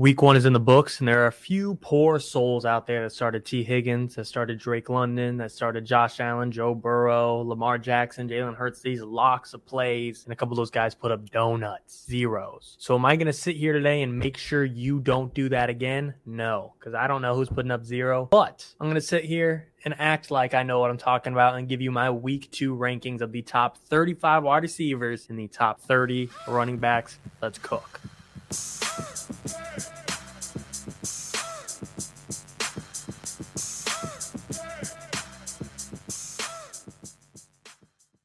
Week one is in the books, and there are a few poor souls out there that started Tee Higgins, that started Drake London, that started Josh Allen, Joe Burrow, Lamar Jackson, Jalen Hurts. These locks of plays, and a couple of those guys put up donuts, zeros. So, am I going to sit here today and make sure you don't do that again? No, because I don't know who's putting up zero. But I'm going to sit here and act like I know what I'm talking about and give you my week two rankings of the top 35 wide receivers and the top 30 running backs. Let's cook. Hey!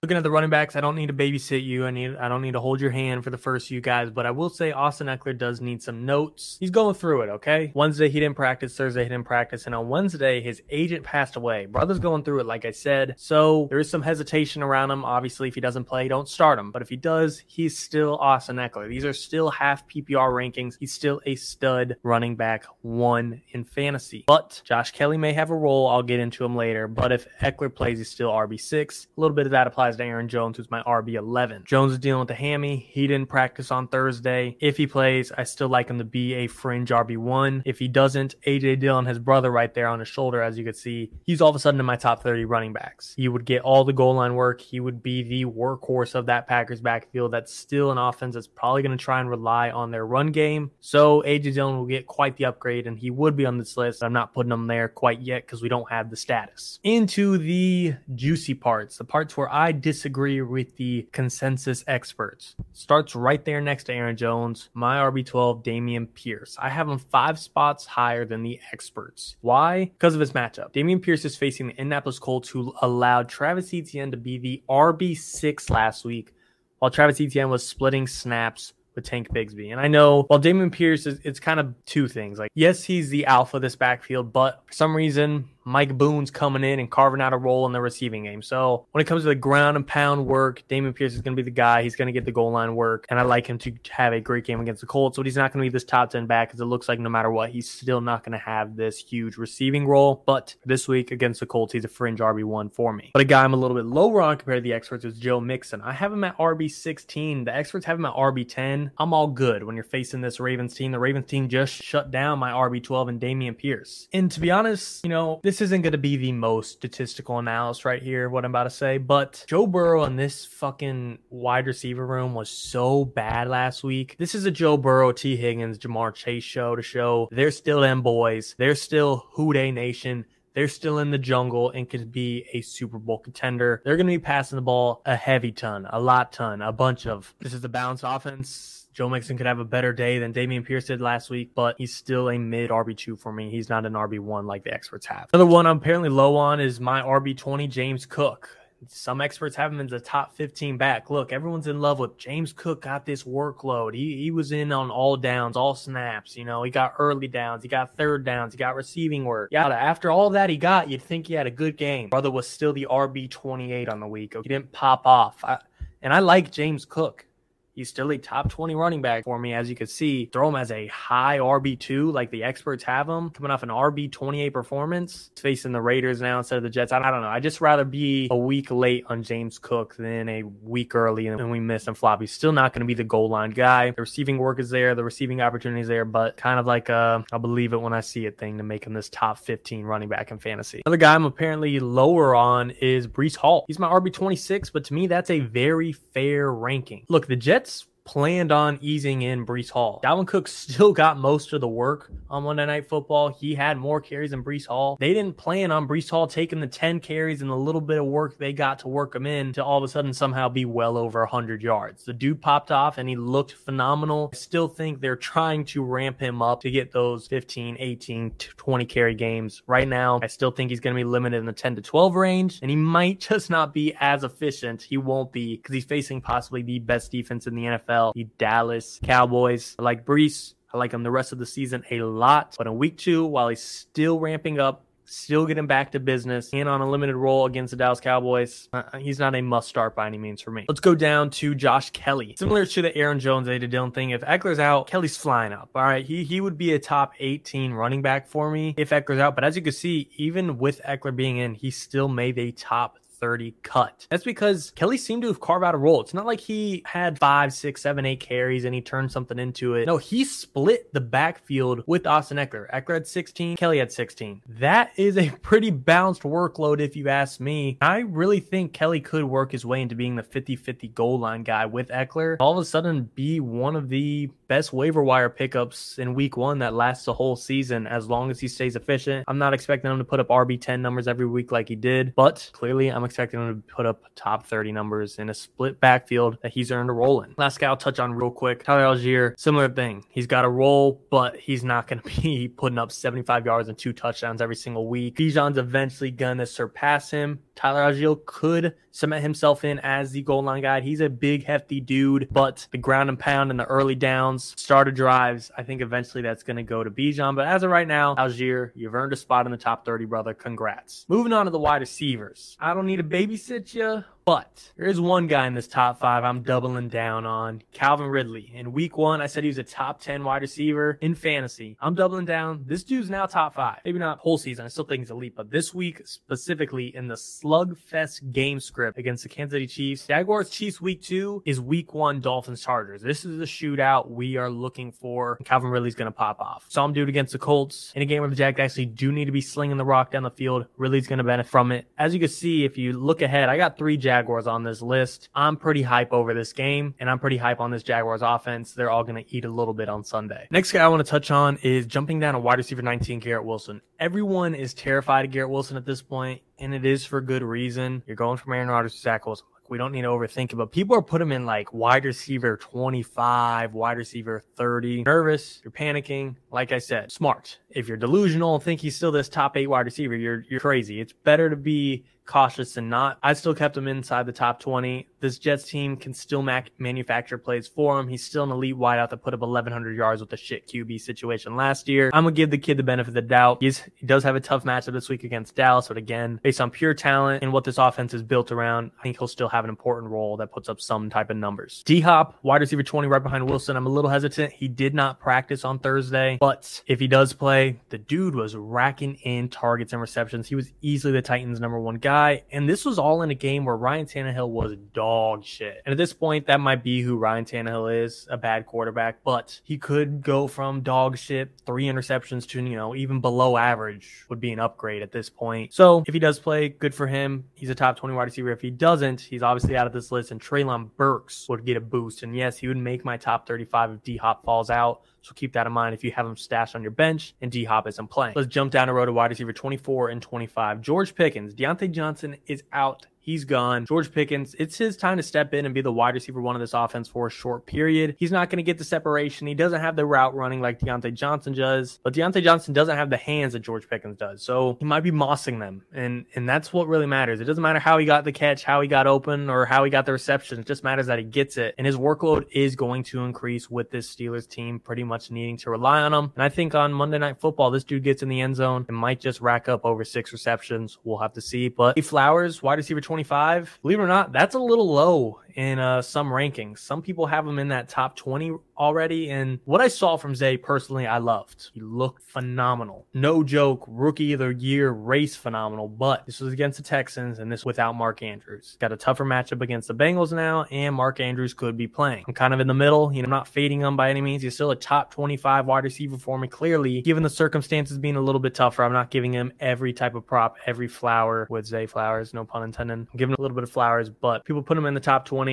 Looking at the running backs, I don't need to babysit you. I need I don't need to hold your hand for the first few guys, but I will say Austin Ekeler does need some notes. He's going through it, okay? Wednesday he didn't practice, Thursday he didn't practice, and on Wednesday his agent passed away. Brother's going through it, like I said. So there is some hesitation around him. Obviously, if he doesn't play, don't start him. But if he does, he's still Austin Ekeler. These are still half PPR rankings. He's still a stud running back one in fantasy. But Josh Kelley may have a role. I'll get into him later. But if Ekeler plays, he's still RB6. A little bit of that applies to Aaron Jones, who's my RB11. Jones is dealing with the hammy. He didn't practice on Thursday. If he plays, I still like him to be a fringe RB1. If he doesn't, AJ Dillon, his brother, right there on his shoulder, as you can see, he's all of a sudden in my top 30 running backs. He would get all the goal line work. He would be the workhorse of that Packers backfield. That's still an offense that's probably going to try and rely on their run game. So AJ Dillon will get quite the upgrade, and he would be on this list. I'm not putting him there quite yet because we don't have the status. Into the juicy parts, the parts where I disagree with the consensus experts. Starts right there next to Aaron Jones, my RB12, Dameon Pierce. I have him five spots higher than the experts. Why? Because of his matchup. Dameon Pierce is facing the Indianapolis Colts, who allowed Travis Etienne to be the RB6 last week, while Travis Etienne was splitting snaps with Tank Bigsby. And I know while Dameon Pierce is it's kind of two things. Like, yes, he's the alpha of this backfield, but for some reason, Mike Boone's coming in and carving out a role in the receiving game. So when it comes to the ground and pound work, Dameon Pierce is going to be the guy. He's going to get the goal line work, and I like him to have a great game against the Colts. But he's not going to be this top ten back because it looks like no matter what, he's still not going to have this huge receiving role. But this week against the Colts, he's a fringe RB one for me. But a guy I'm a little bit lower on compared to the experts is Joe Mixon. I have him at RB 16. The experts have him at RB 10. I'm all good when you're facing this Ravens team. The Ravens team just shut down my RB 12 and Dameon Pierce. And to be honest, you know this this isn't going to be the most statistical analysis right here, what I'm about to say, but Joe Burrow in this fucking wide receiver room was so bad last week. This is a Joe Burrow, Tee Higgins, Ja'Marr Chase show to show they're still them boys. They're still Who Dey Nation. They're still in the jungle and could be a Super Bowl contender. They're going to be passing the ball a heavy ton, a lot ton, a bunch of. This is a balanced offense Joe Mixon could have a better day than Dameon Pierce did last week, but he's still a mid RB2 for me. He's not an RB1 like the experts have. Another one I'm apparently low on is my RB20, James Cook. Some experts have him in the top 15 back. Look, everyone's in love with James Cook. Got this workload. He he was in on all downs, all snaps. You know, he got early downs, he got third downs, he got receiving work. Yeah, after all that he got, you'd think he had a good game. Brother was still the RB 28 on the week. He didn't pop off. I, and I like James Cook. He's still a top 20 running back for me, as you can see. Throw him as a high RB2, like the experts have him, coming off an RB 28 performance. Facing the Raiders now instead of the Jets. I, don't know. I just rather be a week late on James Cook than a week early and we miss him flop. He's still not going to be the goal line guy. The receiving work is there, the receiving opportunity is there, but kind of like uh, a I'll believe it when I see it thing to make him this top 15 running back in fantasy. Another guy I'm apparently lower on is Breece Hall. He's my RB 26, but to me, that's a very fair ranking. Look, the Jets planned on easing in Breece Hall. Dalvin Cook still got most of the work on Monday Night Football. He had more carries than Breece Hall. They didn't plan on Breece Hall taking the 10 carries and the little bit of work they got to work him in to all of a sudden somehow be well over 100 yards. The dude popped off and he looked phenomenal. I still think they're trying to ramp him up to get those 15, 18, 20 carry games. Right now, I still think he's going to be limited in the 10 to 12 range and he might just not be as efficient. He won't be because he's facing possibly the best defense in the NFL NFL, the Dallas Cowboys. I like Breece. I like him the rest of the season a lot. But in week two, while he's still ramping up, still getting back to business and on a limited role against the Dallas Cowboys. Uh, he's not a must start by any means for me. Let's go down to Josh Kelley. Similar to the Aaron Jones AJ Dillon thing, if Ekeler's out, Kelley's flying up. All right, he he would be a top 18 running back for me if Ekeler's out. But as you can see, even with Ekeler being in, he still made a top 30 cut. That's because Kelley seemed to have carved out a role. It's not like he had five, six, seven, eight carries and he turned something into it. No, he split the backfield with Austin Eckler. Ekeler had 16, Kelley had 16. That is a pretty balanced workload if you ask me. I really think Kelley could work his way into being the 50 50 goal line guy with Ekeler. All of a sudden, be one of the best waiver wire pickups in week one that lasts the whole season as long as he stays efficient. I'm not expecting him to put up RB10 numbers every week like he did, but clearly I'm him to put up top 30 numbers in a split backfield that he's earned a role in. Last guy I'll touch on real quick Tyler Allgeier, similar thing. He's got a role, but he's not going to be putting up 75 yards and two touchdowns every single week. Bijan's eventually going to surpass him. Tyler Allgeier could cement himself in as the goal line guy. He's a big, hefty dude, but the ground and pound and the early downs, starter drives, I think eventually that's going to go to Bijan. But as of right now, Allgeier, you've earned a spot in the top 30, brother. Congrats. Moving on to the wide receivers. I don't need to babysit you. But there is one guy in this top five I'm doubling down on Calvin Ridley. In week one, I said he was a top 10 wide receiver in fantasy. I'm doubling down. This dude's now top five. Maybe not whole season. I still think he's elite, but this week specifically in the slugfest game script against the Kansas City Chiefs, Jaguars Chiefs week two is week one Dolphins Chargers. This is the shootout we are looking for. Calvin Ridley's going to pop off. Saw him do it against the Colts in a game where the Jags actually do need to be slinging the rock down the field. Ridley's going to benefit from it. As you can see, if you look ahead, I got three Jags Jaguars on this list. I'm pretty hype over this game, and I'm pretty hype on this Jaguars offense. They're all going to eat a little bit on Sunday. Next guy I want to touch on is jumping down a wide receiver 19, Garrett Wilson. Everyone is terrified of Garrett Wilson at this point, and it is for good reason. You're going from Aaron Rodgers to Zach Wilson. We don't need to overthink it, but people are putting him in like wide receiver 25, wide receiver 30. Nervous, you're panicking. Like I said, smart. If you're delusional and think he's still this top eight wide receiver, you're you're crazy. It's better to be cautious and not. I still kept him inside the top 20. This Jets team can still mac- manufacture plays for him. He's still an elite wideout that put up 1,100 yards with a shit QB situation last year. I'm going to give the kid the benefit of the doubt. He's, he does have a tough matchup this week against Dallas, but again, based on pure talent and what this offense is built around, I think he'll still have an important role that puts up some type of numbers. D Hop, wide receiver 20, right behind Wilson. I'm a little hesitant. He did not practice on Thursday, but if he does play, the dude was racking in targets and receptions. He was easily the Titans' number one guy. And this was all in a game where Ryan Tannehill was dog shit. And at this point, that might be who Ryan Tannehill is, a bad quarterback, but he could go from dog shit, three interceptions to, you know, even below average would be an upgrade at this point. So if he does play, good for him. He's a top 20 wide receiver. If he doesn't, he's obviously out of this list and Treylon Burks would get a boost. And yes, he would make my top 35 if D Hop falls out. So keep that in mind if you have him stashed on your bench and D Hop isn't playing. Let's jump down the road to wide receiver 24 and 25. George Pickens, Diontae Johnson is out He's gone. George Pickens, it's his time to step in and be the wide receiver one of this offense for a short period. He's not going to get the separation. He doesn't have the route running like Diontae Johnson does, but Diontae Johnson doesn't have the hands that George Pickens does. So he might be mossing them. And and that's what really matters. It doesn't matter how he got the catch, how he got open, or how he got the reception. It just matters that he gets it. And his workload is going to increase with this Steelers team pretty much needing to rely on him. And I think on Monday Night Football, this dude gets in the end zone and might just rack up over six receptions. We'll have to see. But he Flowers, wide receiver 20 25. Believe it or not, that's a little low in uh, some rankings. Some people have him in that top 20 already. And what I saw from Zay personally, I loved. He looked phenomenal. No joke, rookie of the year race phenomenal. But this was against the Texans and this without Mark Andrews. Got a tougher matchup against the Bengals now, and Mark Andrews could be playing. I'm kind of in the middle. You know, I'm not fading him by any means. He's still a top 25 wide receiver for me. Clearly, given the circumstances being a little bit tougher, I'm not giving him every type of prop, every flower with Zay Flowers, no pun intended. I'm giving a little bit of flowers, but people put him in the top 20.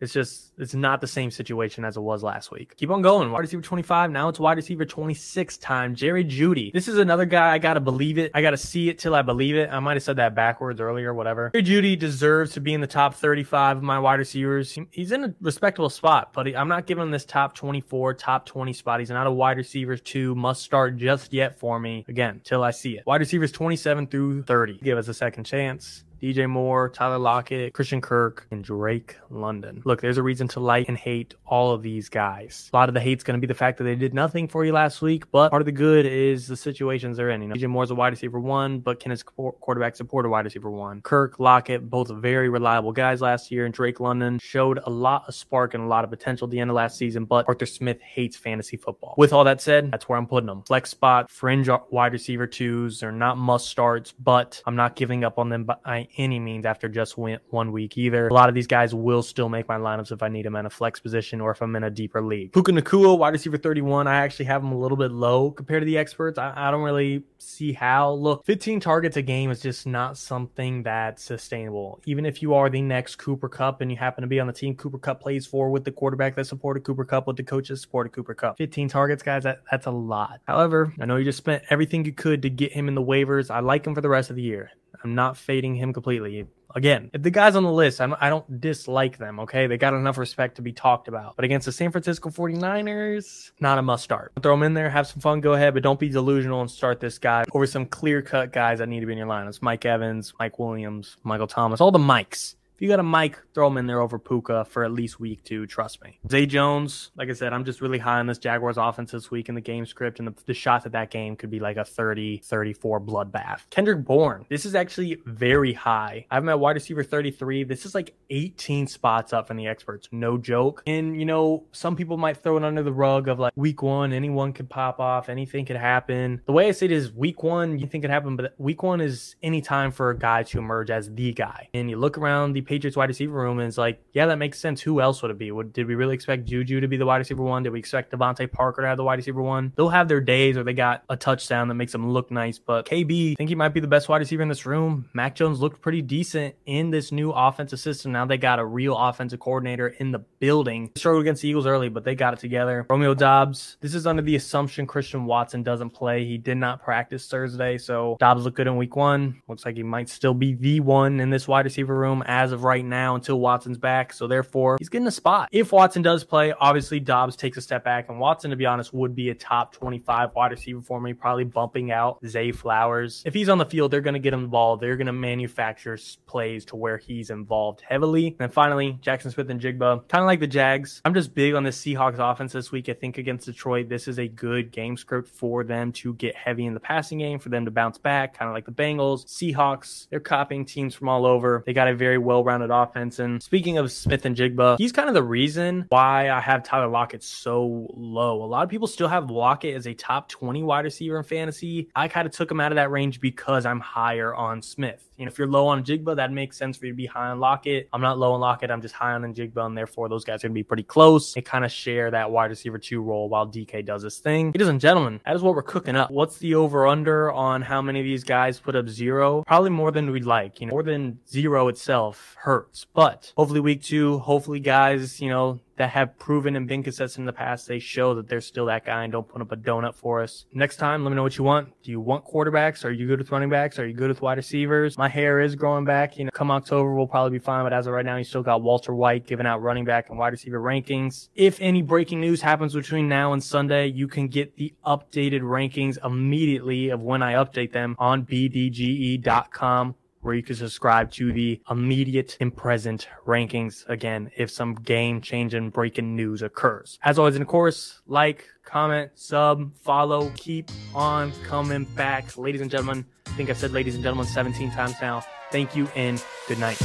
It's just it's not the same situation as it was last week. Keep on going. Wide receiver 25. Now it's wide receiver 26 time. Jerry Jeudy. This is another guy I gotta believe it. I gotta see it till I believe it. I might have said that backwards earlier, whatever. Jerry Jeudy deserves to be in the top 35 of my wide receivers. He's in a respectable spot, but I'm not giving him this top 24, top 20 spot. He's not a wide receiver two must start just yet for me. Again, till I see it. Wide receivers 27 through 30. Give us a second chance. DJ Moore, Tyler Lockett, Christian Kirk, and Drake London. Look, there's a reason to like and hate all of these guys. A lot of the hate's going to be the fact that they did nothing for you last week, but part of the good is the situations they're in. You know, DJ Moore's a wide receiver one, but can his quarterback support a wide receiver one? Kirk, Lockett, both very reliable guys last year, and Drake London showed a lot of spark and a lot of potential at the end of last season, but Arthur Smith hates fantasy football. With all that said, that's where I'm putting them. Flex spot, fringe wide receiver twos. They're not must starts, but I'm not giving up on them by any means after just went one week either. A lot of these guys will still make my lineups if I need them in a flex position or if I'm in a deeper league. Puka Nacua, wide receiver 31. I actually have him a little bit low compared to the experts. I, I don't really see how. Look, 15 targets a game is just not something that's sustainable. Even if you are the next Cooper Kupp and you happen to be on the team Cooper Kupp plays for with the quarterback that supported Cooper Kupp, with the coaches supported Cooper Kupp. 15 targets, guys, that, that's a lot. However, I know you just spent everything you could to get him in the waivers. I like him for the rest of the year. I'm not fading him completely. Again, if the guys on the list, I don't, I don't dislike them, okay? They got enough respect to be talked about. But against the San Francisco 49ers, not a must start. Throw them in there, have some fun, go ahead, but don't be delusional and start this guy over some clear cut guys that need to be in your lineups. Mike Evans, Mike Williams, Michael Thomas, all the Mikes. If you got a Mike, throw him in there over Puka for at least week two. Trust me. Zay Jones, like I said, I'm just really high on this Jaguars offense this week in the game script, and the, the shots at that game could be like a 30, 34 bloodbath. Kendrick Bourne, this is actually very high. I have him at wide receiver 33. This is like 18 spots up from the experts. No joke. And, you know, some people might throw it under the rug of like week one, anyone could pop off, anything could happen. The way I say it is week one, you think could happen, but week one is any time for a guy to emerge as the guy. And you look around the Patriots wide receiver room, and it's like, yeah, that makes sense. Who else would it be? Would, did we really expect Juju to be the wide receiver one? Did we expect DeVante Parker to have the wide receiver one? They'll have their days or they got a touchdown that makes them look nice, but KB, I think he might be the best wide receiver in this room. Mac Jones looked pretty decent in this new offensive system. Now they got a real offensive coordinator in the building. Struggled against the Eagles early, but they got it together. Romeo Doubs, this is under the assumption Christian Watson doesn't play. He did not practice Thursday, so Doubs looked good in week one. Looks like he might still be the one in this wide receiver room as of right now until Watson's back. So therefore, he's getting a spot. If Watson does play, obviously Doubs takes a step back, and Watson, to be honest, would be a top 25 wide receiver for me, probably bumping out Zay Flowers. If he's on the field, they're going to get him the ball. They're going to manufacture plays to where he's involved heavily. And finally, Jaxon Smith-Njigba, kind of like the Jags. I'm just big on the Seahawks offense this week. I think against Detroit, this is a good game script for them to get heavy in the passing game, for them to bounce back, kind of like the Bengals. Seahawks, they're copying teams from all over. They got a very well rounded offense. And speaking of Smith-Njigba, he's kind of the reason why I have Tyler Lockett so low. A lot of people still have Lockett as a top 20 wide receiver in fantasy. I kind of took him out of that range because I'm higher on Smith. You know, if you're low on Njigba, that makes sense for you to be high on Lockett. I'm not low on Lockett. I'm just high on Njigba, and therefore those guys are going to be pretty close. They kind of share that wide receiver two role while DK does his thing. Ladies and gentlemen, that is what we're cooking up. What's the over under on how many of these guys put up zero? Probably more than we'd like. You know, more than zero itself hurts. But hopefully week two, hopefully guys, you know, that have proven and been consistent in the past, they show that they're still that guy and don't put up a donut for us. Next time, let me know what you want. Do you want quarterbacks? Are you good with running backs? Are you good with wide receivers? My hair is growing back. You know, come October, we'll probably be fine. But as of right now, you still got Walter White giving out running back and wide receiver rankings. If any breaking news happens between now and Sunday, you can get the updated rankings immediately of when I update them on bdge.com where you can subscribe to the immediate and present rankings again if some game changing breaking news occurs. As always, and of course, like, comment, sub, follow, keep on coming back. Ladies and gentlemen, I think I've said ladies and gentlemen 17 times now. Thank you and good night.